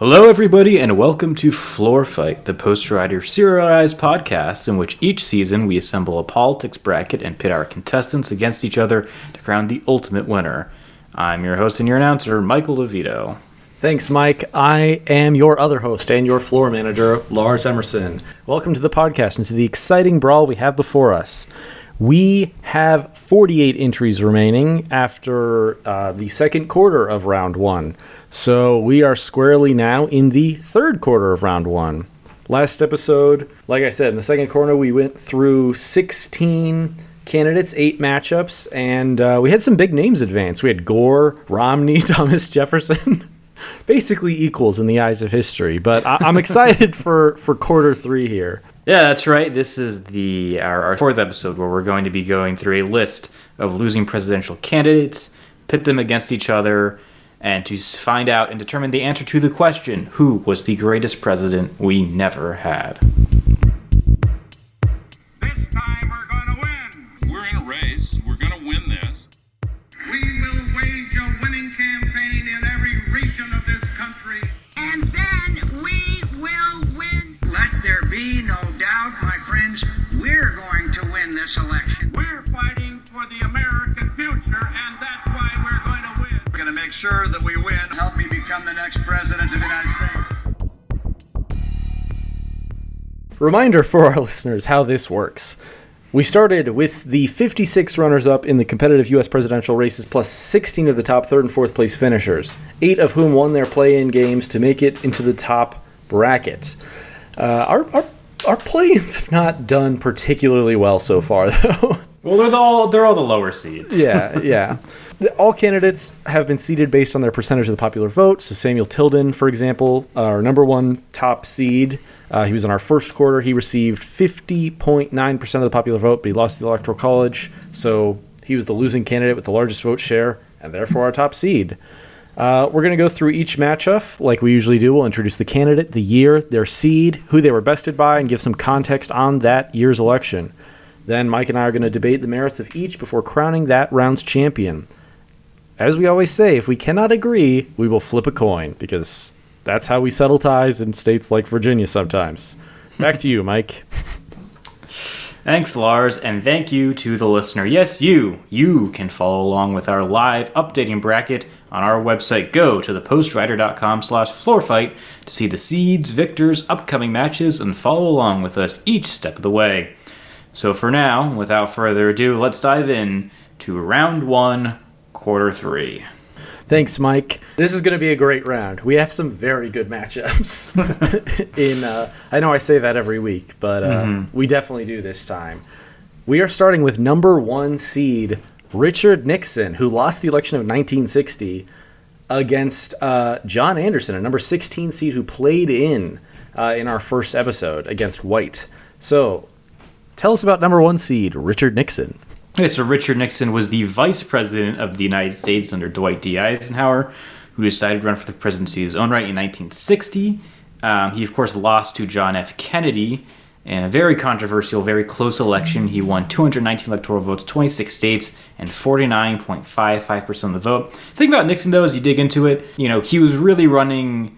Hello, everybody, and welcome to Floor Fight, the Post Rider serialized podcast in which each season we assemble a politics bracket and pit our contestants against each other to crown the ultimate winner. I'm your host and your announcer, Michael DeVito. Thanks, Mike. I am your other host and your floor manager, Lars Emerson. Welcome to the podcast and to the exciting brawl we have before us. We have 48 entries remaining after uh, the second quarter of round one. So we are squarely now in the third quarter of round one. Last episode, like I said, in the second corner, we went through 16 candidates, eight matchups, and uh, we had some big names advance. We had Gore, Romney, Thomas Jefferson. Basically equals in the eyes of history, but I- I'm excited for, for quarter three here. Yeah, that's right. This is the our, our fourth episode where we're going to be going through a list of losing presidential candidates, pit them against each other, and to find out and determine the answer to the question who was the greatest president we never had. This time we're going to win. We're in a race. We're going to win this. We will wage a winning campaign in every region of this country. and then we will win. Let there be no doubt, my friends, we're going to win this election. We're fighting for the American future, and that's make sure that we win. Help me become the next president of the United States. Reminder for our listeners how this works. We started with the 56 runners up in the competitive U.S. presidential races, plus 16 of the top third and fourth place finishers, eight of whom won their play in games to make it into the top bracket. Uh, our, our, our play ins have not done particularly well so far, though. Well, they're the all they're all the lower seeds. yeah, yeah. All candidates have been seeded based on their percentage of the popular vote. So Samuel Tilden, for example, our number one top seed, uh, he was in our first quarter. He received 50.9% of the popular vote, but he lost the electoral college. So he was the losing candidate with the largest vote share, and therefore our top seed. Uh, we're going to go through each matchup like we usually do. We'll introduce the candidate, the year, their seed, who they were bested by, and give some context on that year's election. Then Mike and I are going to debate the merits of each before crowning that round's champion. As we always say, if we cannot agree, we will flip a coin because that's how we settle ties in states like Virginia sometimes. Back to you, Mike. Thanks, Lars, and thank you to the listener. Yes, you. You can follow along with our live updating bracket on our website. Go to thepostrider.com slash floorfight to see the seeds, victors, upcoming matches, and follow along with us each step of the way. So for now, without further ado, let's dive in to round one, quarter three. Thanks, Mike. This is going to be a great round. We have some very good matchups. in uh, I know I say that every week, but uh, we definitely do this time. We are starting with number one seed Richard Nixon, who lost the election of 1960 against uh, John Anderson, a number 16 seed who played in uh, in our first episode against White. So, tell us about number one seed Richard Nixon. Okay, so Richard Nixon was the vice president of the United States under Dwight D. Eisenhower, who decided to run for the presidency of his own right in 1960. Um, he, of course, lost to John F. Kennedy in a very controversial, very close election. He won 219 electoral votes, 26 states, and 49.55% of the vote. The thing about Nixon, though, as you dig into it, you know, he was really running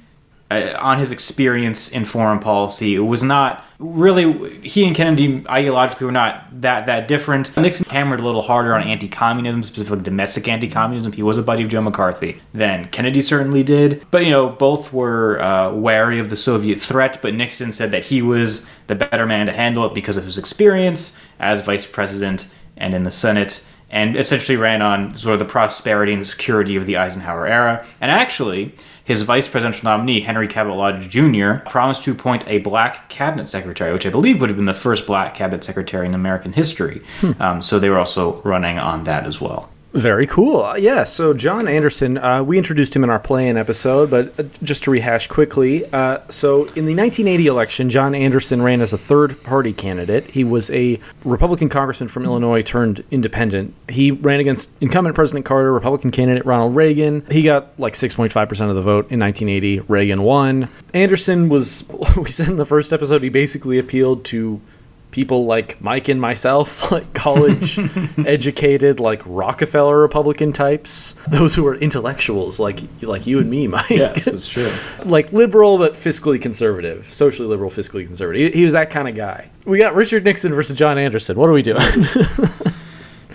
uh, on his experience in foreign policy. It was not really he and Kennedy ideologically were not that that different. Nixon hammered a little harder on anti-communism, specifically domestic anti-communism. He was a buddy of Joe McCarthy Then Kennedy certainly did. But you know, both were uh, wary of the Soviet threat. But Nixon said that he was the better man to handle it because of his experience as vice president and in the Senate and essentially ran on sort of the prosperity and security of the Eisenhower era. And actually, his vice presidential nominee, Henry Cabot Lodge Jr., promised to appoint a black cabinet secretary, which I believe would have been the first black cabinet secretary in American history. Um, so they were also running on that as well. Very cool. Uh, yeah, so John Anderson, uh, we introduced him in our play-in episode, but uh, just to rehash quickly, uh, so in the 1980 election, John Anderson ran as a third-party candidate. He was a Republican congressman from Illinois turned independent. He ran against incumbent President Carter, Republican candidate Ronald Reagan. He got like 6.5% of the vote in 1980. Reagan won. Anderson was, we said in the first episode, he basically appealed to people like Mike and myself, like college educated, like Rockefeller Republican types, those who are intellectuals like like you and me, Mike. Yes, it's true. like liberal but fiscally conservative, socially liberal, fiscally conservative. He, he was that kind of guy. We got Richard Nixon versus John Anderson. What are we doing?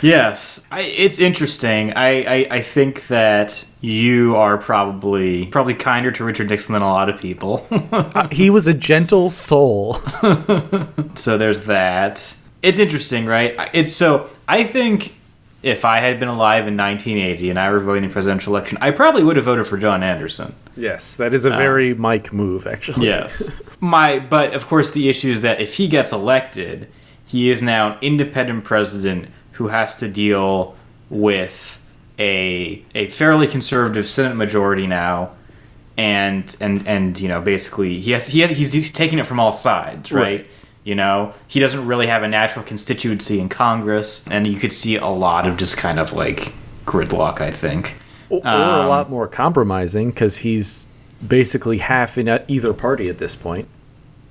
Yes, I, it's interesting. I, I, I think that you are probably probably kinder to Richard Nixon than a lot of people. Uh, he was a gentle soul. so there's that. It's interesting, right? It's so I think if I had been alive in 1980 and I were voting in the presidential election, I probably would have voted for John Anderson. yes, that is a uh, very Mike move, actually. Yes. My but of course the issue is that if he gets elected, he is now an independent president who has to deal with a a fairly conservative Senate majority now. And and and you know basically he has he he's, he's taking it from all sides, right? Right. You know, he doesn't really have a natural constituency in Congress, and you could see a lot of just kind of like gridlock. I think. Or, or a Um, lot more compromising because he's basically half in either party at this point.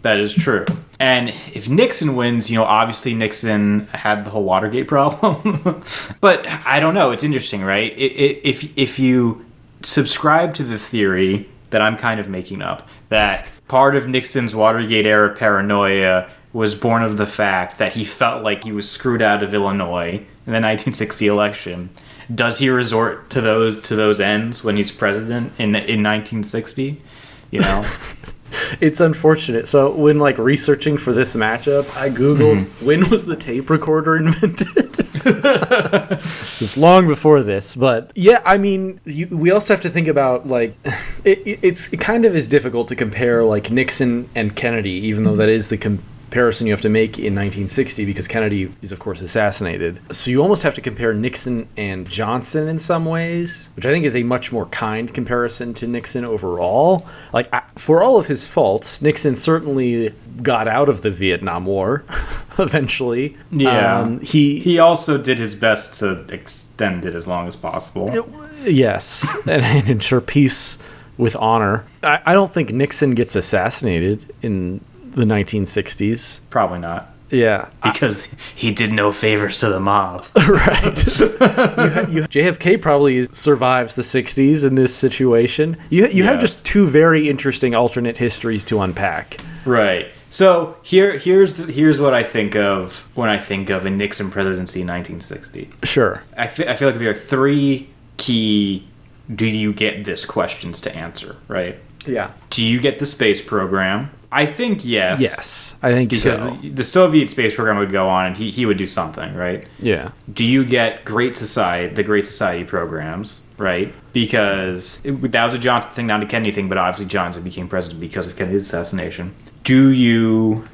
That is true. And if Nixon wins, you know, obviously Nixon had the whole Watergate problem. but I don't know. It's interesting, right? If if you subscribe to the theory that I'm kind of making up, that part of Nixon's Watergate era paranoia was born of the fact that he felt like he was screwed out of Illinois in the 1960 election. Does he resort to those to those ends when he's president in in 1960? You know. It's unfortunate. So when like researching for this matchup, I googled Mm-hmm. when was the tape recorder invented. it's long before this, but yeah, I mean, you, we also have to think about like it, it- it's it kind of is difficult to compare like Nixon and Kennedy, even though that is the comparison you have to make in 1960 because Kennedy is of course assassinated. So you almost have to compare Nixon and Johnson in some ways, which I think is a much more kind comparison to Nixon overall. Like I, for all of his faults, Nixon certainly got out of the Vietnam War eventually. Yeah. Um, he He also did his best to extend it as long as possible. Yes, and, and ensure peace with honor. I, I don't think Nixon gets assassinated in the 1960s. Probably not. Yeah, Because he did no favors to the mob. right. you ha- you- JFK probably survives the 60s in this situation. You, you have just two very interesting alternate histories to unpack. right. So here here's the, here's what I think of when I think of a Nixon presidency in 1960. Sure. I fe- I feel like there are three key do you get this questions to answer, right? Yeah. Do you get the space program? I think yes. Yes, I think Because so. the, the Soviet space program would go on and he, he would do something, right? yeah. do you get Great Society, the Great Society programs, right? Because it, that was a Johnson thing, not a Kennedy thing, but obviously Johnson became president because of Kennedy's assassination. Do you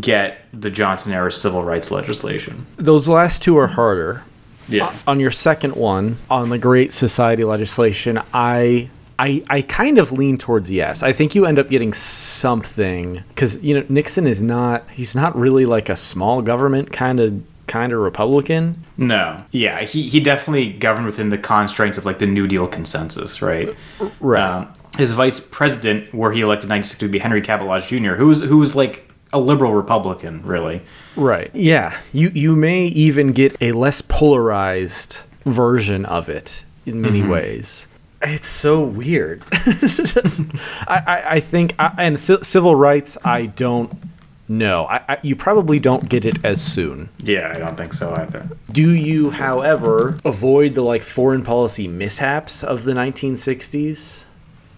get the Johnson era civil rights legislation? Those last two are harder. Yeah. Uh, on your second one on the Great Society legislation, I I I kind of lean towards yes. I think you end up getting something because you know Nixon is not he's not really like a small government kind of kind of Republican. No. Yeah, he, he definitely governed within the constraints of like the New Deal consensus, right? Right. Um, his vice president, were he elected in 1960, would be Henry Cabot Lodge Jr., who was who was like a liberal Republican, really. Right. Yeah. You you may even get a less polarized version of it in many ways. It's so weird. Just- I, I, I think, I, and ci- civil rights, I don't know. I, I, you probably don't get it as soon. Yeah, I don't think so either. Do you, however, avoid the like foreign policy mishaps of the 1960s?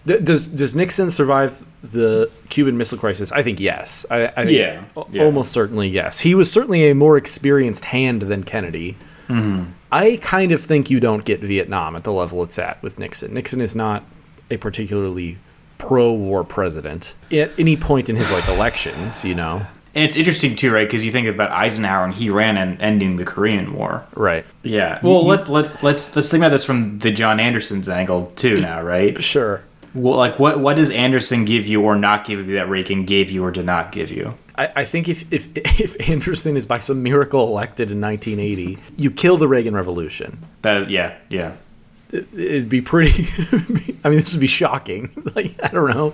D- does does Nixon survive the Cuban Missile Crisis? I think yes. I, I think Yeah, yeah. almost certainly yes. He was certainly a more experienced hand than Kennedy. Mm-hmm. I kind of think you don't get Vietnam at the level it's at with Nixon. Nixon is not a particularly pro-war president at any point in his like elections. You know, And it's interesting too, right? Because you think about Eisenhower, and he ran on ending the Korean War. right? Yeah. Well, let, let's let's let's think about this from the John Anderson's angle too. Now, right? Sure. Well, like what what does Anderson give you or not give you that Reagan gave you or did not give you? I, I think if, if if Anderson is by some miracle elected in 1980, you kill the Reagan Revolution. That yeah yeah. It, it'd be pretty. I mean, this would be shocking. like I don't know.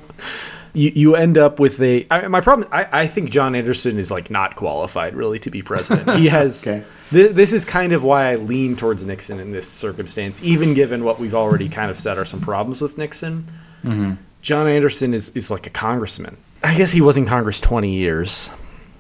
you, you end up with a. I, my problem. I, I think John Anderson is like not qualified really to be president. He has. Okay. thi- this is kind of why I lean towards Nixon in this circumstance, even given what we've already kind of said are some problems with Nixon. Mm-hmm. John Anderson is, is like a congressman. I guess he was in Congress 20 years.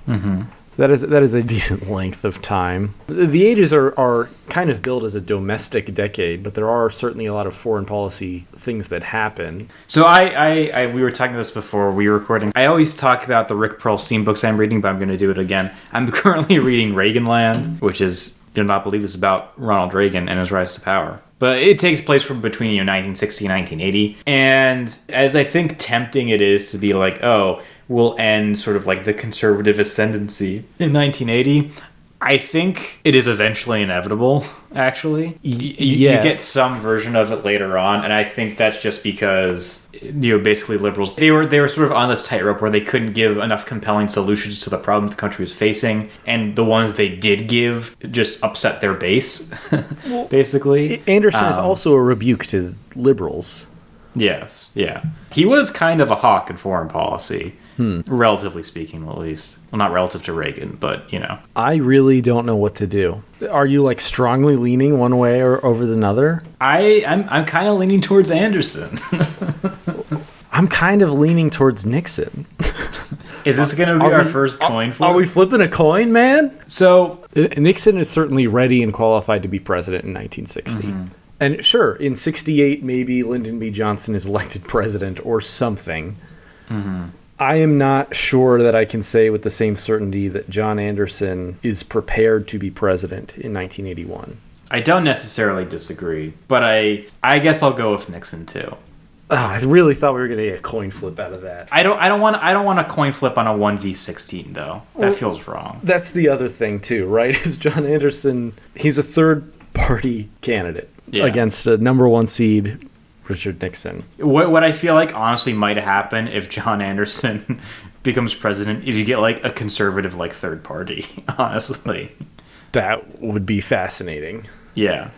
Mm-hmm. That is that is a decent length of time. The ages are, are kind of billed as a domestic decade, but there are certainly a lot of foreign policy things that happen. So I, I, I, we were talking about this before we were recording. I always talk about the Rick Perlstein books I'm reading, but I'm going to do it again. I'm currently reading Reaganland, which is you'll not believe this is about Ronald Reagan and his rise to power. But it takes place from between you know 1960 and 1980, and as I think tempting it is to be like, oh, we'll end sort of like the conservative ascendancy in 1980. I think it is eventually inevitable. Actually, Y- y- you get some version of it later on, and I think that's just because you know basically liberals they were they were sort of on this tightrope where they couldn't give enough compelling solutions to the problem the country was facing, and the ones they did give just upset their base, basically. Anderson is Um, also a rebuke to liberals. Yes, yeah. He was kind of a hawk in foreign policy, hmm. relatively speaking, at least. Well, not relative to Reagan, but you know. I really don't know what to do. Are you like strongly leaning one way or over the other? I I'm I'm kind of leaning towards Anderson. I'm kind of leaning towards Nixon. Is this going to be Are our we- first coin flip? Are we flipping a coin, man? so Nixon is certainly ready and qualified to be president in 1960. Mm-hmm. And sure, in 68, maybe Lyndon B. Johnson is elected president or something. I am not sure that I can say with the same certainty that John Anderson is prepared to be president in 1981. I don't necessarily disagree, but I I guess I'll go with Nixon too. Ah, I really thought we were going to get a coin flip out of that. I don't I don't want I don't want a coin flip on a one v sixteen though. That feels wrong. That's the other thing too, right? Is John Anderson? He's a third party candidate Yeah. against a number one seed, Richard Nixon. What what I feel like honestly might happen if John Anderson becomes president is you get like a conservative like third party. Honestly, That would be fascinating. yeah.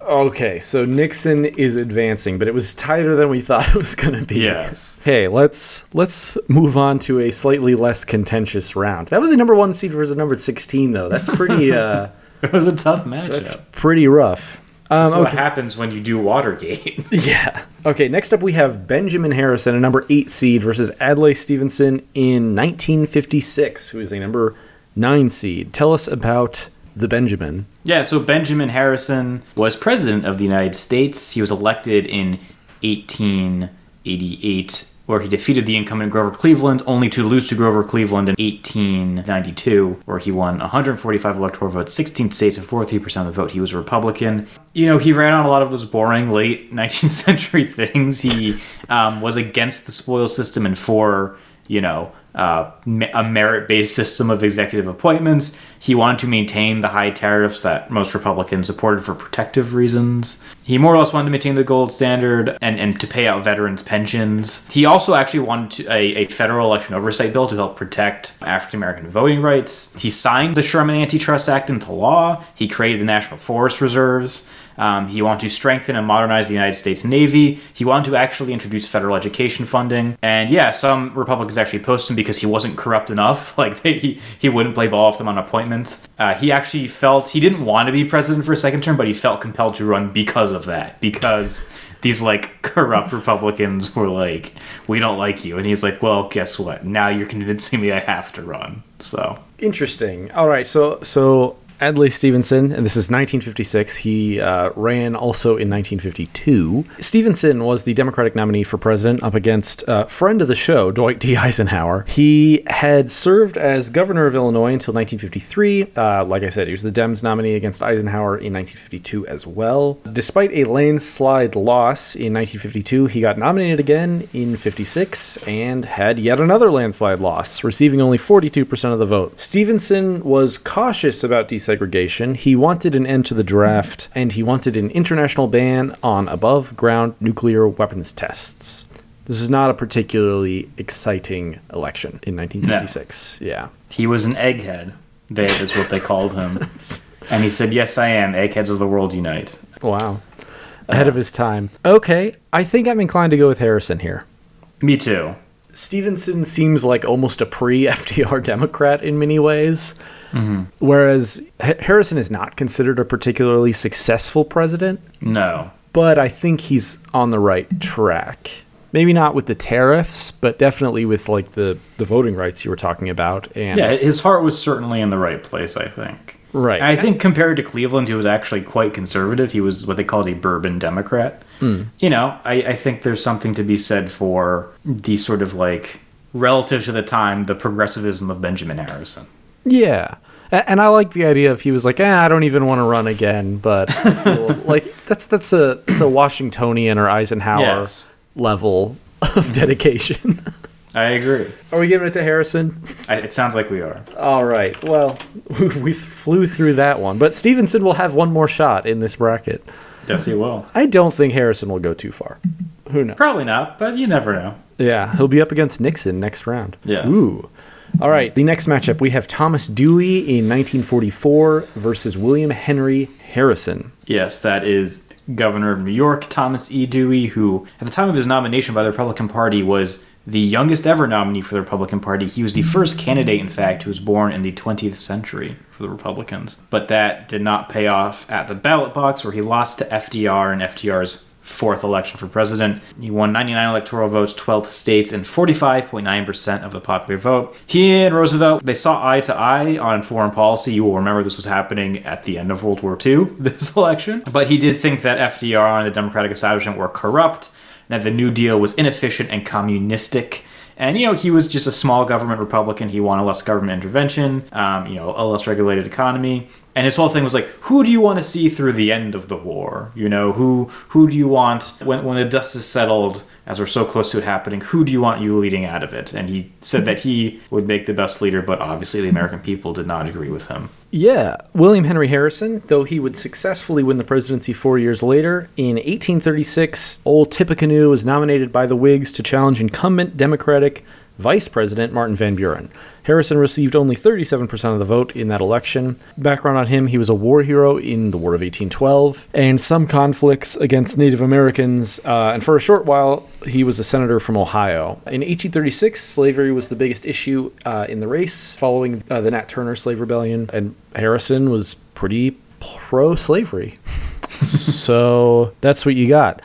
Okay, so Nixon is advancing, but it was tighter than we thought it was going to be. Yes. Okay, let's let's move on to a slightly less contentious round. That was a number one seed versus a number sixteen, though. That's pretty. uh It was a tough matchup. That's pretty rough. Um, That's what happens when you do Watergate. Yeah. Okay, next up we have Benjamin Harrison, a number eight seed, versus Adlai Stevenson in 1956, who is a number nine seed. Tell us about the Benjamin. Yeah, so Benjamin Harrison was president of the United States. He was elected in 1888, where he defeated the incumbent Grover Cleveland, only to lose to Grover Cleveland in 1892, where he won 145 electoral votes, 16 states, and 43% of the vote. He was a Republican. You know, he ran on a lot of those boring late 19th century things. He um, was against the spoil system and for, you know, uh, a merit-based system of executive appointments. He wanted to maintain the high tariffs that most Republicans supported for protective reasons. He more or less wanted to maintain the gold standard and, and to pay out veterans' pensions. He also actually wanted to, a, a federal election oversight bill to help protect African American voting rights. He signed the Sherman Antitrust Act into law. He created the National Forest Reserves. Um, he wanted to strengthen and modernize the United States Navy. He wanted to actually introduce federal education funding. And yeah, some Republicans actually opposed him because he wasn't corrupt enough. Like they, he, he wouldn't play ball with them on appointments. Uh, he actually felt he didn't want to be president for a second term, but he felt compelled to run because of that. Because these like corrupt Republicans were like, "We don't like you," and he's like, "Well, guess what? Now you're convincing me I have to run." So Interesting. All right, so so Adlai Stevenson, and this is 1956. He uh, ran also in 1952. Stevenson was the Democratic nominee for president up against uh, friend of the show, Dwight D. Eisenhower. He had served as governor of Illinois until 1953. Uh, like I said, he was the Dems nominee against Eisenhower in 1952 as well. Despite a landslide loss in 1952, he got nominated again in 56 and had yet another landslide loss, receiving only 42% of the vote. Stevenson was cautious about desegregation. He wanted an end to the draft, and he wanted an international ban on above ground nuclear weapons tests. This was not a particularly exciting election in 1956. Yeah. he was an egghead. They is what they called him. And he said, "Yes, I am. Eggheads of the world unite." Wow. Ahead of his time. Okay, I think I'm inclined to go with Harrison here. Me too. Stevenson seems like almost a pre FDR Democrat in many ways. Mm-hmm. Whereas H- Harrison is not considered a particularly successful president, No. but I think he's on the right track. Maybe not with the tariffs, but definitely with like the, the voting rights you were talking about. And Yeah, his heart was certainly in the right place, I think. right. And I think compared to Cleveland, who was actually quite conservative, he was what they called a bourbon Democrat. Mm. You know, I, I think there's something to be said for the sort of like, relative to the time, the progressivism of Benjamin Harrison. Yeah. And I like the idea of he was like, eh, I don't even want to run again, but like that's that's a it's a Washingtonian or Eisenhower Yes. level of dedication. I agree. Are we giving it to Harrison? I, it sounds like we are. All right. Well, we flew through that one, but Stevenson will have one more shot in this bracket. Yes, he will. I don't think Harrison will go too far. Who knows? Probably not, but you never know. Yeah, he'll be up against Nixon next round. Yeah. Ooh. All right. The next matchup we have Thomas Dewey in 1944 versus William Henry Harrison. Yes, that is Governor of New York, Thomas E. Dewey, who, at the time of his nomination by the Republican Party, was the youngest ever nominee for the Republican Party. He was the first candidate, in fact, who was born in the 20th century for the Republicans. But that did not pay off at the ballot box, where he lost to FDR and FDR's fourth election for president. He won 99 electoral votes, 12 states, and 45.9% of the popular vote. He and Roosevelt, they saw eye to eye on foreign policy. You will remember this was happening at the end of World War II, this election. But he did think that FDR and the Democratic establishment were corrupt, that the New Deal was inefficient and communistic. And you know he was just a small government Republican. He wanted less government intervention, um, you know, a less regulated economy. And his whole thing was like, who do you want to see through the end of the war? You know, who who do you want when when the dust is settled, as we're so close to it happening? Who do you want you leading out of it? And he said that he would make the best leader, but obviously the American people did not agree with him. Yeah, William Henry Harrison, though he would successfully win the presidency four years later, in 1836, old Tippecanoe was nominated by the Whigs to challenge incumbent Democratic Vice President Martin Van Buren. Harrison received only 37% of the vote in that election. Background on him, he was a war hero in the War of 1812 and some conflicts against Native Americans, uh, and for a short while, he was a senator from Ohio. In 1836, slavery was the biggest issue uh, in the race following uh, the Nat Turner slave rebellion, and Harrison was pretty pro slavery. so that's what you got.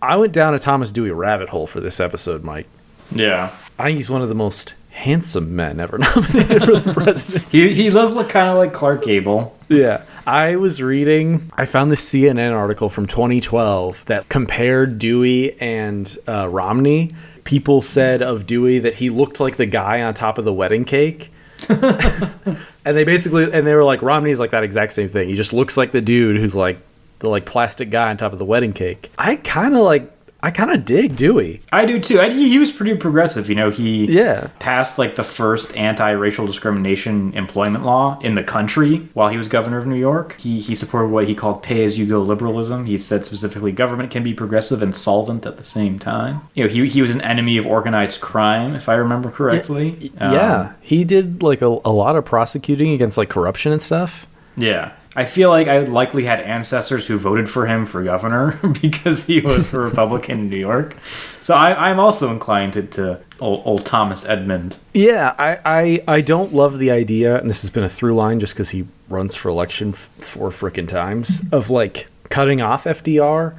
I went down a Thomas Dewey rabbit hole for this episode, Mike. Yeah, I think he's one of the most handsome men ever nominated for the presidency. he he does look kind of like Clark Gable. Yeah. I was reading, I found this CNN article from 2012 that compared Dewey and uh, Romney. People said of Dewey that he looked like the guy on top of the wedding cake. and they basically, and they were like, Romney's like that exact same thing. He just looks like the dude who's like the like plastic guy on top of the wedding cake. I kind of like, I kind of dig Dewey. I do too. I, he, he was pretty progressive. You know, he Yeah. passed like the first anti-racial discrimination employment law in the country while he was governor of New York. He he supported what he called pay-as-you-go liberalism. He said specifically government can be progressive and solvent at the same time. You know, he he was an enemy of organized crime, if I remember correctly. Um, yeah. He did like a, a lot of prosecuting against like corruption and stuff. Yeah. I feel like I likely had ancestors who voted for him for governor because he was a Republican in New York. So I, I'm also inclined to, to old, old Thomas Edmund. Yeah, I, I, I don't love the idea, and this has been a through line just because he runs for election f- four frickin' times, of like cutting off FDR.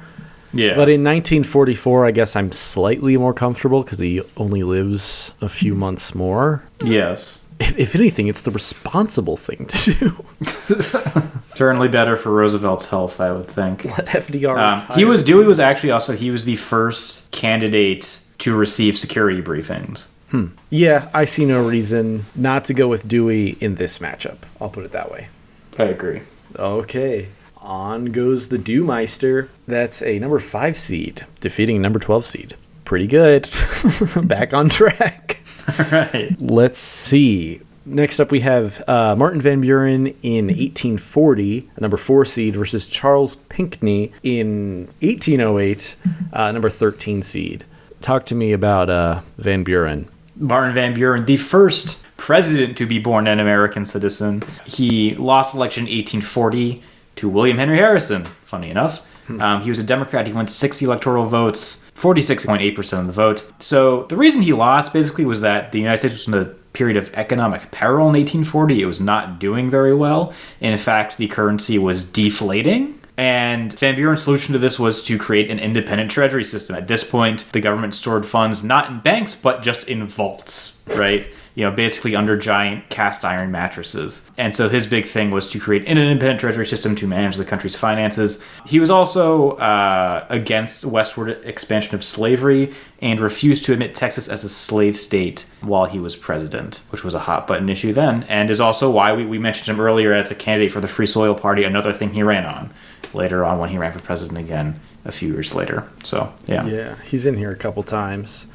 Yeah. But in 1944, I guess I'm slightly more comfortable because he only lives a few months more. yes. If, if anything, it's the responsible thing to do. Certainly better for Roosevelt's health, I would think. Let FDR Um, he was Dewey was actually also he was the first candidate to receive security briefings. Yeah, I see no reason not to go with Dewey in this matchup. I'll put it that way. I agree. Okay. On goes the Dewmeister. That's a number five seed, defeating number 12 seed. Pretty good. Back on track. right. Let's see. Next up, we have uh, Martin Van Buren in 1840, a number four seed, versus Charles Pinckney in 1808, uh, number 13 seed. Talk to me about uh, Van Buren. Martin Van Buren, the first president to be born an American citizen. He lost election in 1840 to William Henry Harrison, funny enough. Um, he was a Democrat. He won six electoral votes. 46.8% of the vote. So the reason he lost basically was that the United States was in a period of economic peril in 1840. It was not doing very well. In fact, the currency was deflating. And Van Buren's solution to this was to create an independent treasury system. At this point, the government stored funds not in banks, but just in vaults, right? You know, basically under giant cast iron mattresses. And so his big thing was to create an independent treasury system to manage the country's finances. He was also uh, against westward expansion of slavery and refused to admit Texas as a slave state while he was president, which was a hot button issue then, and is also why we, we mentioned him earlier as a candidate for the Free Soil Party, another thing he ran on later on when he ran for president again a few years later. So, yeah. Yeah, he's in here a couple times.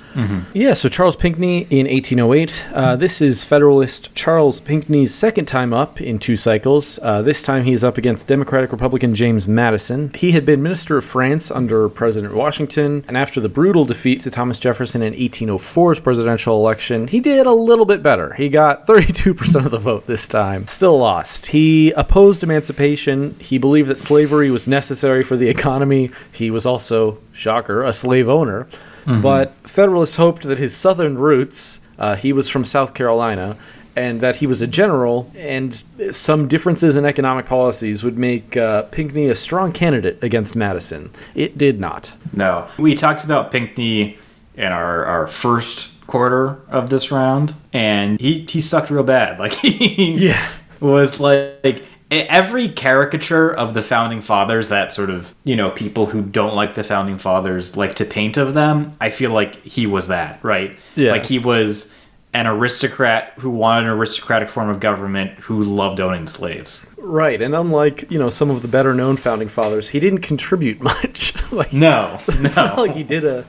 Yeah, so Charles Pinckney in 1808. Uh, this is Federalist Charles Pinckney's second time up in two cycles. Uh, this time he is up against Democratic Republican James Madison. He had been Minister of France under President Washington, and after the brutal defeat to Thomas Jefferson in 1804's presidential election, he did a little bit better. He got 32% of the vote this time. Still lost. He opposed emancipation. He believed that slavery was necessary for the economy. He was also, shocker, a slave owner. But Federalists hoped that his Southern roots, uh, he was from South Carolina, and that he was a general, and some differences in economic policies would make uh, Pinckney a strong candidate against Madison. It did not. No. We talked about Pinckney in our, our first quarter of this round, and he, he sucked real bad. Like, he Yeah. was like every caricature of the founding fathers that sort of, you know, people who don't like the founding fathers like to paint of them, I feel like he was that, right? Yeah. Like, he was an aristocrat who wanted an aristocratic form of government who loved owning slaves. Right, and unlike you know some of the better known founding fathers, he didn't contribute much. like No, it's not like he did a.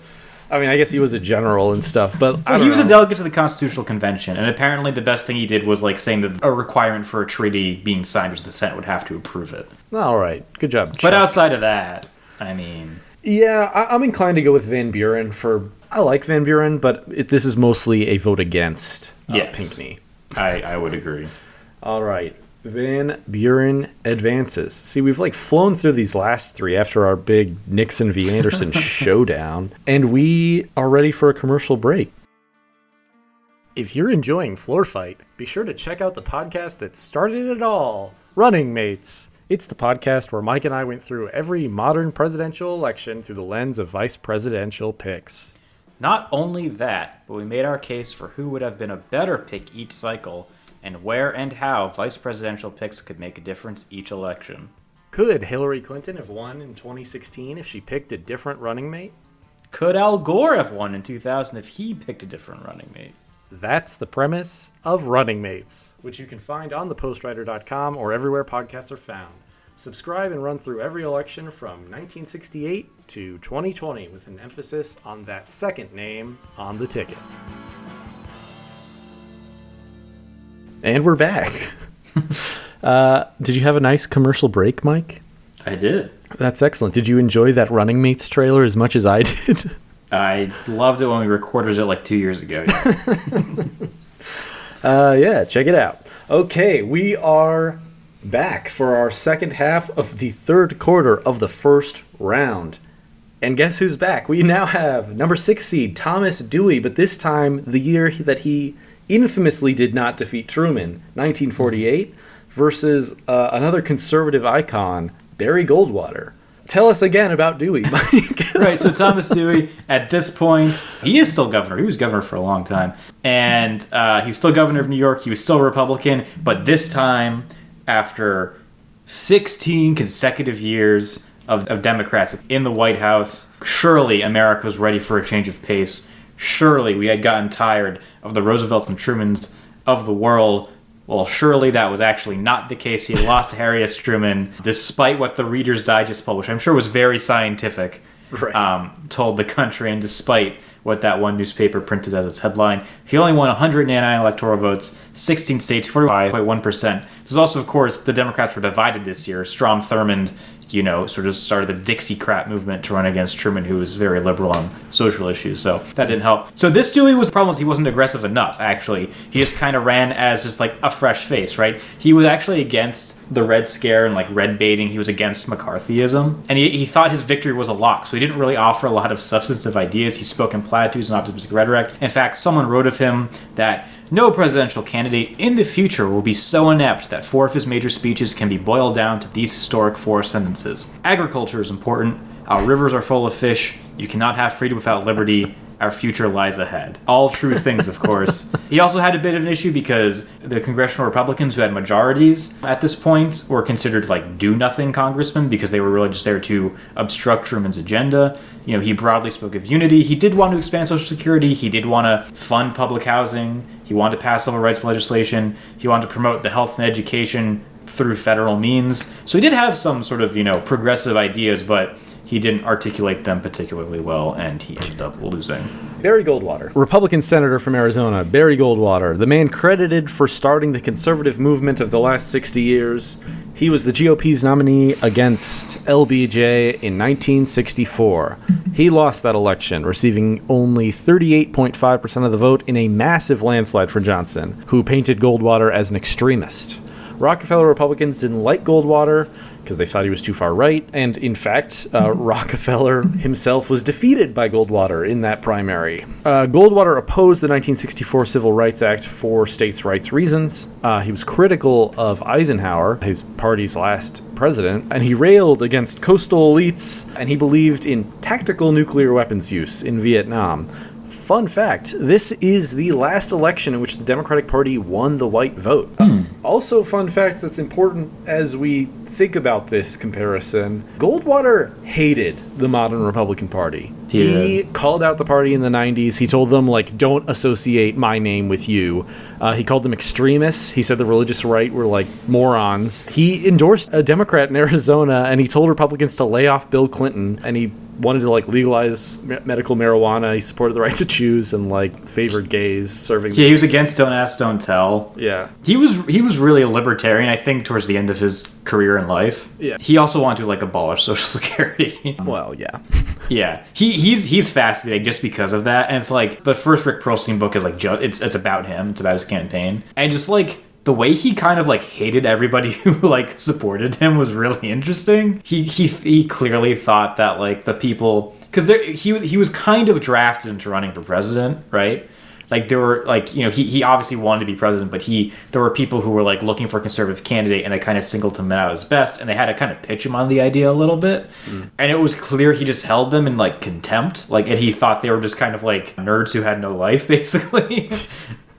I mean, I guess he was a general and stuff, but Well, he was know. a delegate to the Constitutional Convention, and apparently the best thing he did was like saying that a requirement for a treaty being signed was the Senate would have to approve it. All right, good job. But outside of that, I mean, Yeah, I, I'm inclined to go with Van Buren for. I like Van Buren, but it, this is mostly a vote against uh, Yes. Pinckney. I, I would agree. All right, Van Buren advances. See, we've like flown through these last three after our big Nixon v. Anderson showdown, and we are ready for a commercial break. If you're enjoying Floor Fight, be sure to check out the podcast that started it all, Running Mates. It's the podcast where Mike and I went through every modern presidential election through the lens of vice presidential picks. Not only that, but we made our case for who would have been a better pick each cycle, and where and how vice presidential picks could make a difference each election. Could Hillary Clinton have won in 2016 if she picked a different running mate? Could Al Gore have won in 2000 if he picked a different running mate? That's the premise of Running Mates, which you can find on thepostrider.com or everywhere podcasts are found. Subscribe and run through every election from 1968 to 2020 with an emphasis on that second name on the ticket. And we're back. uh, did you have a nice commercial break, Mike? I did. That's excellent. Did you enjoy that Running Mates trailer as much as I did? I loved it when we recorded it like two years ago. Uh, yeah, check it out. Okay, we are back for our second half of the third quarter of the first round. And guess who's back? We now have number six seed Thomas Dewey, but this time the year that he infamously did not defeat Truman, 1948, versus uh, another conservative icon, Barry Goldwater. Tell us again about Dewey, Mike. right. So Thomas Dewey, at this point, he is still governor. He was governor for a long time, and uh, he was still governor of New York. He was still Republican, but this time, after 16 consecutive years of, of Democrats in the White House, surely America was ready for a change of pace. Surely we had gotten tired of the Roosevelts and Trumans of the world. Well, surely that was actually not the case. He lost Harry S. Truman, despite what the Reader's Digest published. I'm sure was very scientific Right. um, told the country, and despite what that one newspaper printed as its headline, he only won 199 electoral votes, 16 states, 45.1%. This is also, of course, the Democrats were divided this year. Strom Thurmond you know, sort of started the Dixiecrat movement to run against Truman, who was very liberal on social issues. So that didn't help. So this Dewey was the problem was he wasn't aggressive enough. Actually, he just kind of ran as just like a fresh face, right? He was actually against the Red Scare and like red baiting. He was against McCarthyism, and he, he thought his victory was a lock. So he didn't really offer a lot of substantive ideas. He spoke in platitudes and optimistic rhetoric. In fact, someone wrote of him that no presidential candidate in the future will be so inept that four of his major speeches can be boiled down to these historic four sentences. Agriculture is important. Our rivers are full of fish. You cannot have freedom without liberty. Our future lies ahead. All true things, of course. He also had a bit of an issue because the congressional Republicans who had majorities at this point were considered like do nothing congressmen because they were really just there to obstruct Truman's agenda. You know, he broadly spoke of unity. He did want to expand Social Security. He did want to fund public housing. He wanted to pass civil rights legislation. He wanted to promote the health and education through federal means. So he did have some sort of, you know, progressive ideas, but he didn't articulate them particularly well, and he ended up losing. Barry Goldwater, Republican senator from Arizona. Barry Goldwater, the man credited for starting the conservative movement of the last 60 years. He was the GOP's nominee against LBJ in 1964. He lost that election, receiving only 38.5% of the vote in a massive landslide for Johnson, who painted Goldwater as an extremist. Rockefeller Republicans didn't like Goldwater because they thought he was too far right. And in fact, uh, Rockefeller himself was defeated by Goldwater in that primary. Uh, Goldwater opposed the 1964 Civil Rights Act for states' rights reasons. Uh, he was critical of Eisenhower, his party's last president, and he railed against coastal elites, and he believed in tactical nuclear weapons use in Vietnam. Fun fact this is the last election in which the Democratic Party won the white vote. Also, fun fact that's important as we think about this comparison Goldwater hated the modern Republican Party. He called out the party in the 90s. He told them, like, don't associate my name with you. Uh, he called them extremists. He said the religious right were, like, morons. He endorsed a Democrat in Arizona and he told Republicans to lay off Bill Clinton and he wanted to like legalize me- medical marijuana. He supported the right to choose and like favored gays serving. Yeah, he was against Don't Ask, Don't Tell. Yeah. He was he was really a libertarian, I think, towards the end of his career in life. Yeah. He also wanted to like abolish Social Security. Well, yeah. yeah. He he's he's fascinating just because of that. And it's like the first Rick Perlstein book is like ju- it's it's about him. It's about his campaign. And just like the way he kind of like hated everybody who like supported him was really interesting. He he he clearly thought that like the people because he was he was kind of drafted into running for president, right? Like there were like you know he, he obviously wanted to be president, but he there were people who were like looking for a conservative candidate, and they kind of singled him out as best, and they had to kind of pitch him on the idea a little bit, mm. and it was clear he just held them in like contempt, like and he thought they were just kind of like nerds who had no life, basically.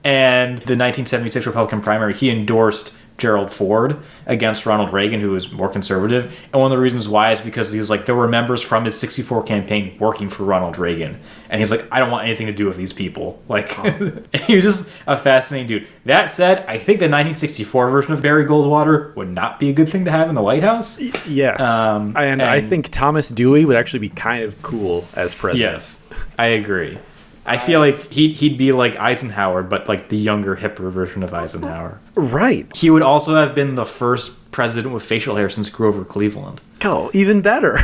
And the 1976 Republican primary, he endorsed Gerald Ford against Ronald Reagan, who was more conservative. And one of the reasons why is because he was like, there were members from his 64 campaign working for Ronald Reagan. And he's like, I don't want anything to do with these people. Like, he was just a fascinating dude. That said, I think the 1964 version of Barry Goldwater would not be a good thing to have in the White House. Yes. Um, and, I think Thomas Dewey would actually be kind of cool as president. Yes, I agree. I feel like he'd, he'd be like Eisenhower, but like the younger, hipper version of Eisenhower. Right. He would also have been the first president with facial hair since Grover Cleveland. Oh, even better.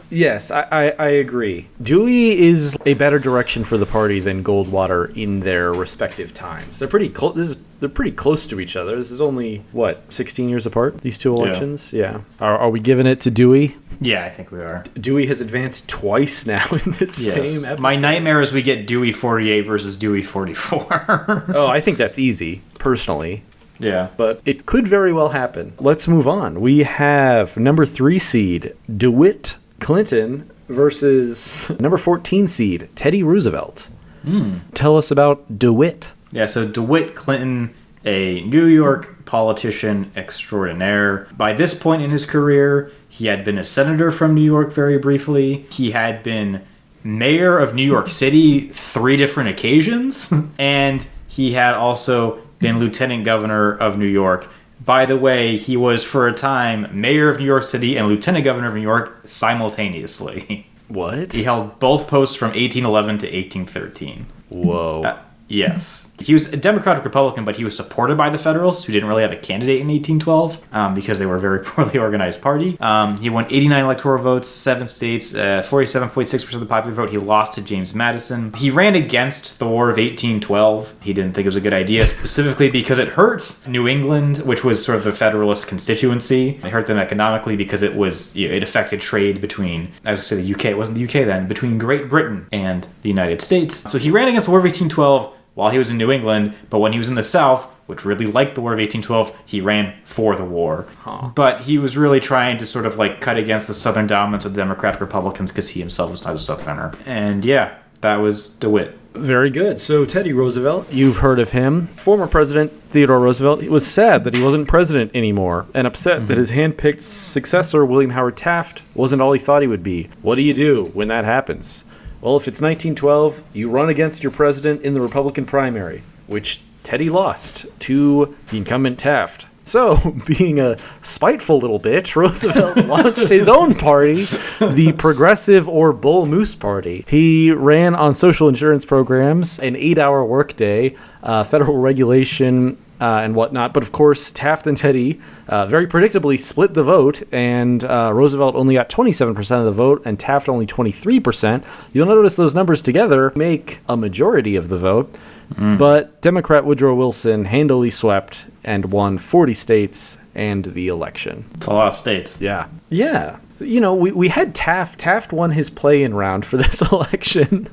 yes, I, I, I agree. Dewey is a better direction for the party than Goldwater in their respective times. They're pretty close. This is they're pretty close to each other. This is only what 16 years apart. These two elections. Yeah. Are, are we giving it to Dewey? Yeah, I think we are. Dewey has advanced twice now in this same episode. My nightmare is we get Dewey 48 versus Dewey 44. oh, I think that's easy personally. yeah. but it could very well happen. Let's move on. We have number three seed DeWitt Clinton versus number 14 seed Teddy Roosevelt. Hmm. Tell us about DeWitt. Yeah, so DeWitt Clinton, a New York politician extraordinaire. By this point in his career, he had been a senator from New York very briefly. He had been mayor of New York City three different occasions, and he had also been lieutenant governor of New York. By the way, he was for a time mayor of New York City and lieutenant governor of New York simultaneously. What? He held both posts from 1811 to 1813. Whoa. Uh, Yes. He was a Democratic Republican, but he was supported by the Federalists, who didn't really have a candidate in 1812 um, because they were a very poorly organized party. Um, he won 89 electoral votes, seven states, uh, 47.6% of the popular vote. He lost to James Madison. He ran against the War of 1812. He didn't think it was a good idea, specifically because it hurt New England, which was sort of the Federalist constituency. It hurt them economically because it was it affected trade between I was going to say the UK. It wasn't the UK then between Great Britain and the United States. So he ran against the War of 1812 while he was in New England, but when he was in the South, which really liked the War of 1812, he ran for the war. But he was really trying to sort of like cut against the Southern dominance of the Democratic Republicans because he himself was not a Southerner. And yeah, that was DeWitt. Very good. So Teddy Roosevelt, you've heard of him. Former President Theodore Roosevelt he was sad that he wasn't president anymore and upset mm-hmm. that his hand-picked successor William Howard Taft wasn't all he thought he would be. What do you do when that happens? Well, if it's 1912, you run against your president in the Republican primary, which Teddy lost to the incumbent Taft. So, being a spiteful little bitch, Roosevelt launched his own party, the Progressive or Bull Moose Party. He ran on social insurance programs, an eight hour workday, uh, federal regulation, uh, and whatnot. But of course, Taft and Teddy uh, very predictably split the vote, and uh, Roosevelt only got 27% of the vote, and Taft only 23%. You'll notice those numbers together make a majority of the vote. But Democrat Woodrow Wilson handily swept and won 40 states and the election. It's a lot of states. Yeah. Yeah. You know, we, we had Taft. Taft won his play in round for this election.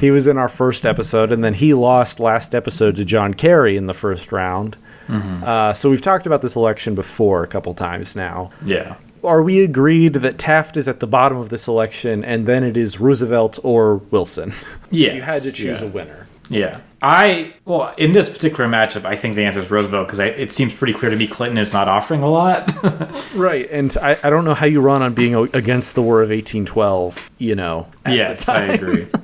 He was in our first episode, and then he lost last episode to John Kerry in the first round. Uh, so we've talked about this election before a couple times now. Yeah. Are we agreed that Taft is at the bottom of this election, and then it is Roosevelt or Wilson? If you had to choose yeah. a winner. Yeah. I, well, in this particular matchup, I think the answer is Roosevelt because it seems pretty clear to me Clinton is not offering a lot. Right, and I, I don't know how you run on being against the War of 1812, you know. yes, I agree.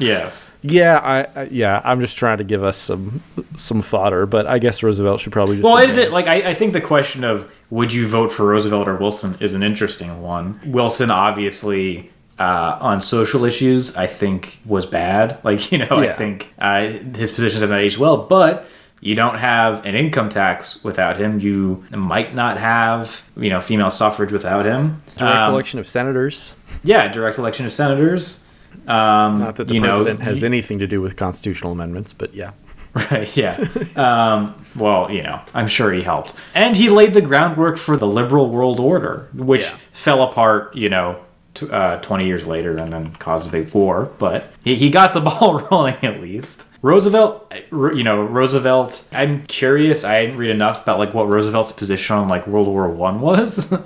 Yes. Yeah, I, I yeah, I'm just trying to give us some some fodder, but I guess Roosevelt should probably just. Well, is it like I, I think the question of would you vote for Roosevelt or Wilson is an interesting one. Wilson obviously uh, on social issues, I think was bad. Like you know, I think uh, his positions have not aged well, but. You don't have an income tax without him. You might not have, you know, female suffrage without him. direct Um, election of senators? Yeah, direct election of senators. Um, Not that the you know, president has y- anything to do with constitutional amendments, but yeah. Right, yeah. um, well, you know, I'm sure he helped. And he laid the groundwork for the liberal world order, which Yeah. fell apart, you know, t- uh, 20 years later and then caused a big war. But he, he got the ball rolling at least. Roosevelt, uh, you know, Roosevelt, I'm curious. I didn't read enough about like what Roosevelt's position on like World War One was.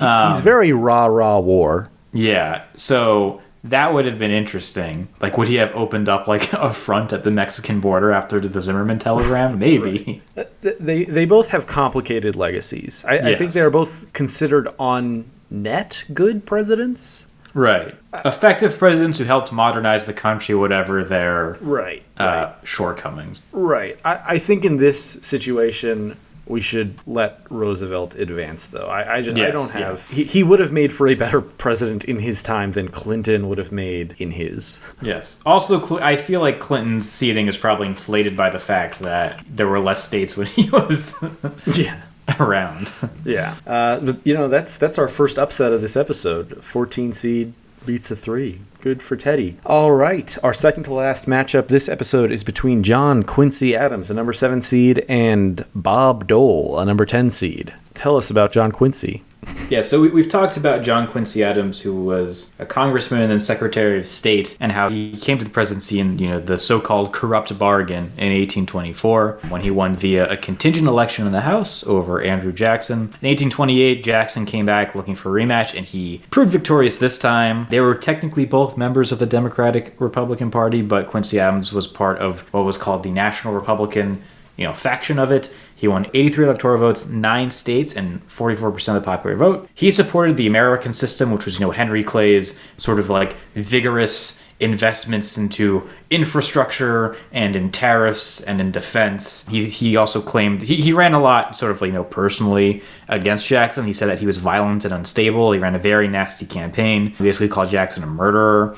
Um, He's very rah rah war. Yeah, so that would have been interesting. Like, would he have opened up like a front at the Mexican border after the Zimmermann telegram? Maybe. Th- They they both have complicated legacies. I, I think they are both considered on net good presidents. Right. Effective presidents who helped modernize the country, whatever their Right. uh, shortcomings. Right. I, I think in this situation we should let Roosevelt advance though. I, I just I don't yeah. have he, he would have made for a better president in his time than Clinton would have made in his. Yes. Also, I feel like Clinton's seating is probably inflated by the fact that there were less states when he was Yeah. around. Yeah. Uh, but you know, that's that's our first upset of this episode. 14 seed beats a 3. Good for Teddy. All right. Our second to last matchup this episode is between John Quincy Adams, a number 7 seed, and Bob Dole, a number 10 seed. Tell us about John Quincy. Yeah, so we, we've talked about John Quincy Adams, who was a congressman and then Secretary of State, and how he came to the presidency in you know the so-called corrupt bargain in 1824 when he won via a contingent election in the House over Andrew Jackson. In 1828, Jackson came back looking for a rematch, and he proved victorious this time. They were technically both members of the Democratic Republican Party, but Quincy Adams was part of what was called the National Republican you know, faction of it. He won 83 electoral votes, nine states, and 44% of the popular vote. He supported the American system, which was, you know, Henry Clay's sort of like vigorous investments into infrastructure and in tariffs and in defense. He, he also claimed he, he ran a lot sort of like, you know, personally against Jackson. He said that he was violent and unstable. He ran a very nasty campaign. He basically called Jackson a murderer.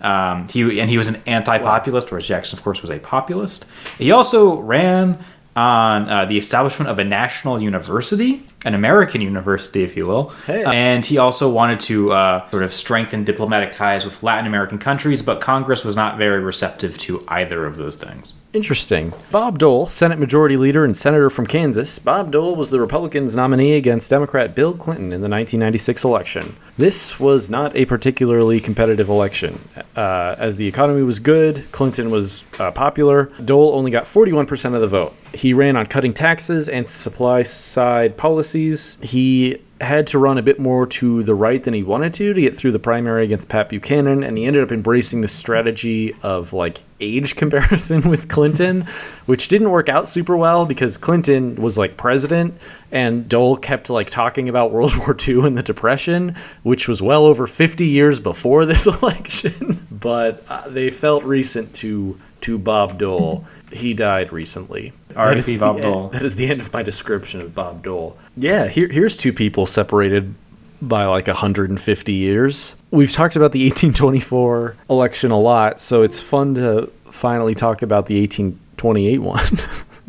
Um, he and he was an anti-populist, whereas Jackson, of course, was a populist. He also ran on uh, the establishment of a national university, an American university, if you will. Hey. And he also wanted to uh, sort of strengthen diplomatic ties with Latin American countries, but Congress was not very receptive to either of those things. Interesting. Bob Dole, Senate Majority Leader and Senator from Kansas. Bob Dole was the Republicans' nominee against Democrat Bill Clinton in the 1996 election. This was not a particularly competitive election. Uh, as the economy was good, Clinton was uh, popular. Dole only got 41% of the vote. He ran on cutting taxes and supply side policies. He had to run a bit more to the right than he wanted to to get through the primary against Pat Buchanan, and he ended up embracing the strategy of like age comparison with Clinton, which didn't work out super well because Clinton was like president, and Dole kept like talking about World War II and the Depression, which was well over 50 years before this election. but uh, they felt recent to to Bob Dole. He died recently. That is R.I.P. the Bob end- Dole. That is the end of my description of Bob Dole. Yeah, here, here's two people separated by like 150 years. We've talked about the 1824 election a lot, so it's fun to finally talk about the 1828 one.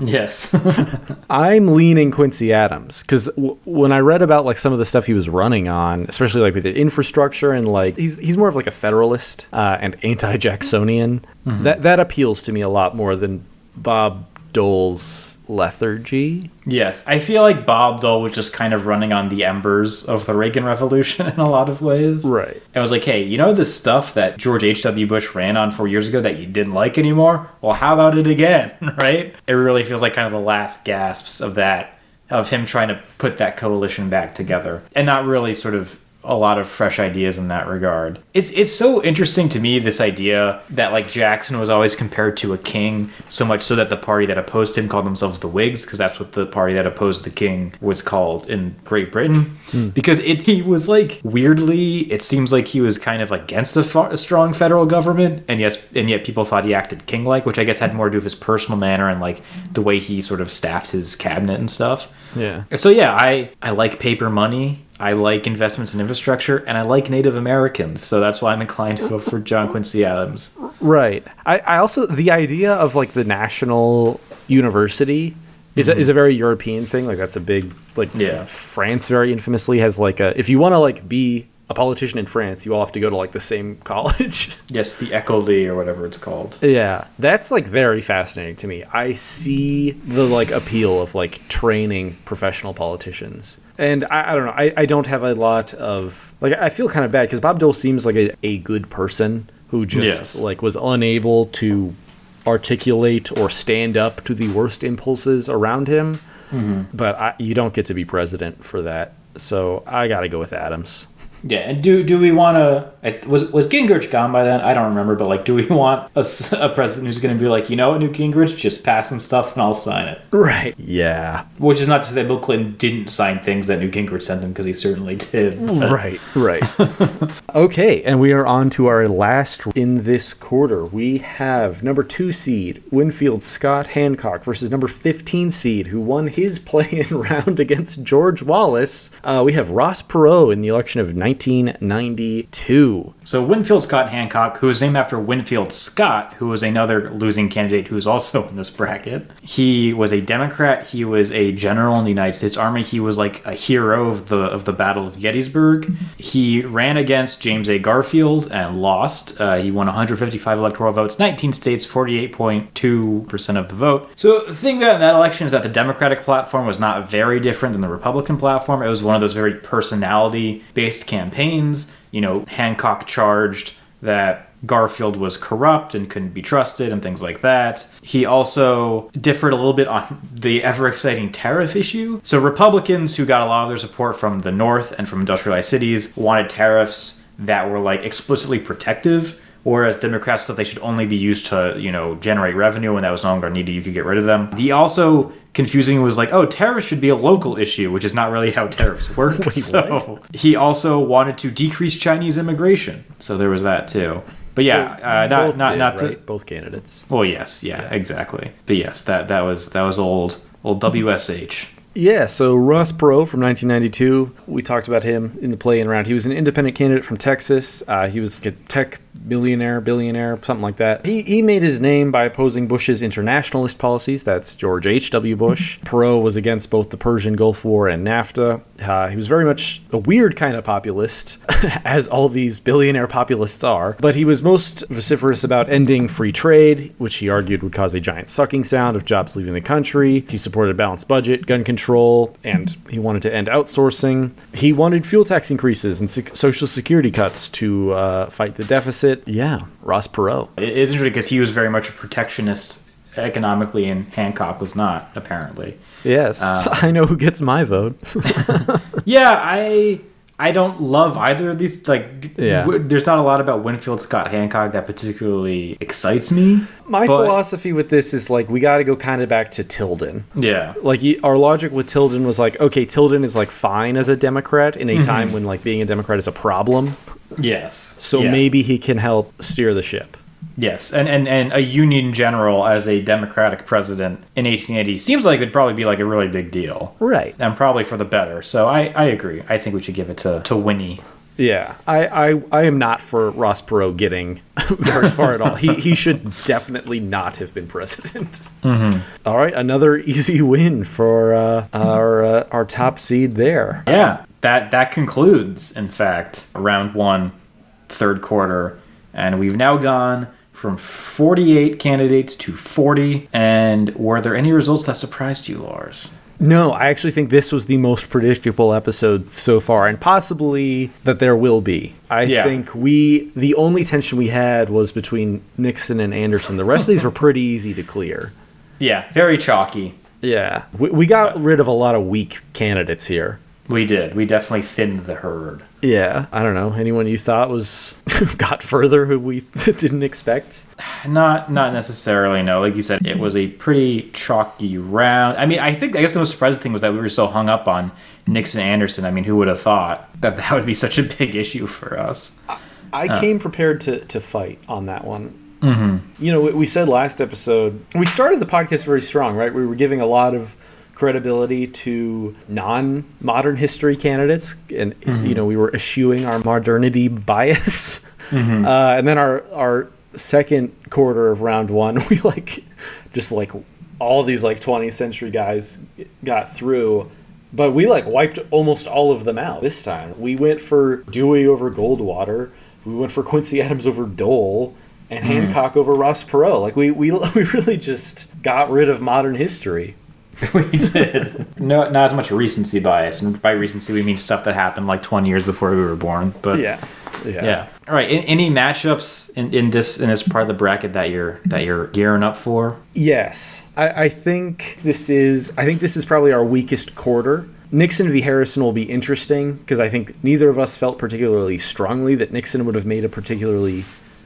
Yes. I'm leaning Quincy Adams because w- when I read about like some of the stuff he was running on, especially like with the infrastructure and like he's he's more of like a federalist uh, and anti-Jacksonian. That that appeals to me a lot more than Bob Dole's lethargy. yes. I feel like Bob Dole was just kind of running on the embers of the Reagan Revolution in a lot of ways. Right. I was like, hey, you know this stuff that George H.W. Bush ran on four years ago that you didn't like anymore? Well, how about it again? right? It really feels like kind of the last gasps of that, of him trying to put that coalition back together and not really sort of a lot of fresh ideas in that regard. It's it's so interesting to me this idea that like Jackson was always compared to a king so much so that the party that opposed him called themselves the Whigs because that's what the party that opposed the king was called in Great Britain hmm. because it he was like weirdly it seems like he was kind of against a, fa- a strong federal government and yes and yet people thought he acted king like which I guess had more to do with his personal manner and like the way he sort of staffed his cabinet and stuff. Yeah. So yeah, I I like paper money. I like investments in infrastructure, and I like Native Americans. So that's why I'm inclined to vote for John Quincy Adams. Right. I, I also the idea of like the national university is a, mm-hmm. is a very European thing. Like that's a big like Yeah. France very infamously has like a if you want to like be a politician in France, you all have to go to like the same college. Yes, the Ecole or whatever it's called. yeah, that's like very fascinating to me. I see the like appeal of like training professional politicians. And I, I don't know. I, I don't have a lot of like I feel kind of bad because Bob Dole seems like a, a good person who just Yes. like was unable to articulate or stand up to the worst impulses around him. Mm-hmm. But I, you don't get to be president for that. So I got to go with Adams. Yeah, and do do we want to? Was was Gingrich gone by then? I don't remember, but like, do we want a, s- a president who's going to be like, you know what, Newt Gingrich, just pass some stuff and I'll sign it? Right. Yeah. Which is not to say that Bill Clinton didn't sign things that Newt Gingrich sent him because he certainly did. Right, right. okay, and we are on to our last in this quarter. We have number two seed Winfield Scott Hancock versus number 15 seed, who won his play in round against George Wallace. Uh, we have Ross Perot in the election of 1992. So Winfield Scott Hancock, who is named after Winfield Scott, who was another losing candidate who is also in this bracket. He was a Democrat. He was a general in the United States Army. He was like a hero of the of the Battle of Gettysburg. He ran against James A. Garfield and lost. Uh, he won 155 electoral votes, 19 states, 48.2 percent of the vote. So the thing about that election is that the Democratic platform was not very different than the Republican platform. It was one of those very personality based campaigns. You know, Hancock charged that Garfield was corrupt and couldn't be trusted and things like that. He also differed a little bit on the ever exciting tariff issue. So, Republicans who got a lot of their support from the North and from industrialized cities wanted tariffs that were like explicitly protective. Whereas Democrats thought they should only be used to, you know, generate revenue when that was no longer needed, you could get rid of them. He also confusing was like, oh, tariffs should be a local issue, which is not really how tariffs work. so he also wanted to decrease Chinese immigration. So there was that too. But yeah, uh, not Both not did, not the, right? Both candidates. well, yes, yeah, exactly. But yes, that that was that was old old WSH. Yeah, so Ross Perot from 1992. We talked about him in the play-in round. He was an independent candidate from Texas. Uh, he was a tech millionaire, billionaire, something like that. He, he made his name by opposing Bush's internationalist policies. That's George H.W. Bush. Perot was against both the Persian Gulf War and NAFTA. Uh, he was very much a weird kind of populist, as all these billionaire populists are. But he was most vociferous about ending free trade, which he argued would cause a giant sucking sound of jobs leaving the country. He supported a balanced budget, gun control, and he wanted to end outsourcing. He wanted fuel tax increases and social security cuts to uh, fight the deficit. Yeah, Ross Perot. It is interesting because he was very much a protectionist economically, and Hancock was not apparently. Yes, uh, I know who gets my vote. Yeah, I I don't love either of these. Like, Yeah. w- there's not a lot about Winfield Scott Hancock that particularly excites me. My but- philosophy with this is like we got to go kind of back to Tilden. Yeah, Like our logic with Tilden was like, okay, Tilden is like fine as a Democrat in a mm-hmm. time when like being a Democrat is a problem. Yes. So Yeah. maybe he can help steer the ship. yes, and, and and a Union general as a Democratic president in 1880 seems like it'd probably be like a really big deal. Right. And probably for the better. So I, I agree. I think we should give it to, to Winnie. Yeah. I, I, I am not for Ross Perot getting very far at all. He, he should definitely not have been president. All right. Another easy win for uh, our, uh, our top seed there. Yeah, that that concludes, in fact, round one, third quarter, and we've now gone from 48 candidates to 40. And were there any results that surprised you, Lars? No, I actually think this was the most predictable episode so far, and possibly that there will be. I Yeah. think we the only tension we had was between Nixon and Anderson. The rest of these were pretty easy to clear. Yeah, very chalky. Yeah, we, we got rid of a lot of weak candidates here. We did. We definitely thinned the herd. Yeah, I don't know. Anyone you thought was got further who we didn't expect? Not not necessarily. No, like you said, it was a pretty chalky round. I mean, I think I guess the most surprising thing was that we were so hung up on Nixon Anderson. I mean, who would have thought that that would be such a big issue for us? I came prepared to, to fight on that one. Mm-hmm. You know, we said last episode, we started the podcast very strong, right? We were giving a lot of credibility to non modern history candidates, and, mm-hmm. you know, we were eschewing our modernity bias. Mm-hmm. Uh, and then our, our second quarter of round one, we like just like all these like 20th century guys got through but we like wiped almost all of them out this time. We went for Dewey over Goldwater. We went for Quincy Adams over Dole and mm-hmm. Hancock over Ross Perot. Like we, we we really just got rid of modern history. we did. No, not as much recency bias, and by recency we mean stuff that happened like 20 years before we were born. But Yeah. Yeah. yeah. All right. a- Any matchups in, in this in this part of the bracket that you're that you're gearing up for? Yes. I, I think this is I think this is probably our weakest quarter. Nixon v. Harrison will be interesting because I think neither of us felt particularly strongly that Nixon would have made a particularly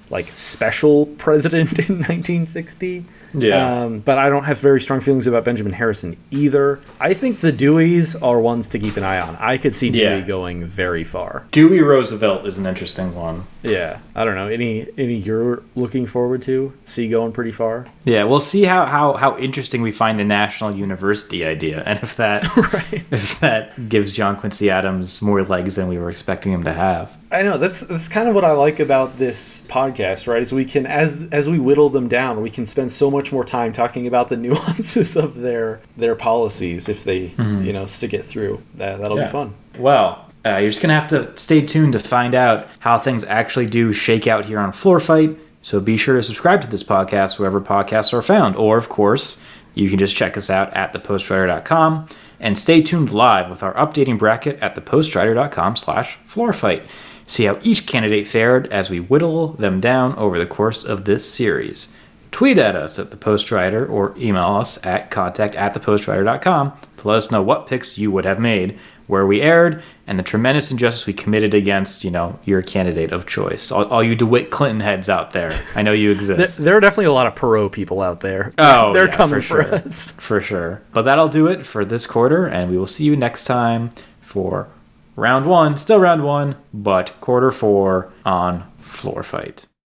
like special president in 1960. Yeah. Um, but I don't have very strong feelings about Benjamin Harrison either. I think the Deweys are ones to keep an eye on. I could see Dewey Yeah. going very far. Dewey Roosevelt is an interesting one. Yeah. I don't know. Any any you're looking forward to? See going pretty far? Yeah, we'll see how, how, how interesting we find the national university idea, and if that if that gives John Quincy Adams more legs than we were expecting him to have. I know that's that's kind of what I like about this podcast, right? Is we can as as we whittle them down, we can spend so much more time talking about the nuances of their their policies if they you know stick it through. That that'll Yeah. be fun. Well, uh, you're just gonna have to stay tuned to find out how things actually do shake out here on Floor Fight. So be sure to subscribe to this podcast wherever podcasts are found, or of course, you can just check us out at thepostrider.com and stay tuned live with our updating bracket at thepostrider.com slash floorfight. See how each candidate fared as we whittle them down over the course of this series. Tweet at us at the Postrider or email us at contact at thepostrider.com to let us know what picks you would have made, where we erred, and the tremendous injustice we committed against, you know, your candidate of choice. All, all you DeWitt Clinton heads out there, I know you There, exist. there are definitely a lot of Perot people out there. Oh, they're yeah, coming for for, sure. us. For sure. But that'll do it for this quarter, and we will see you next time for round one. Still round one, but quarter four on Floor Fight.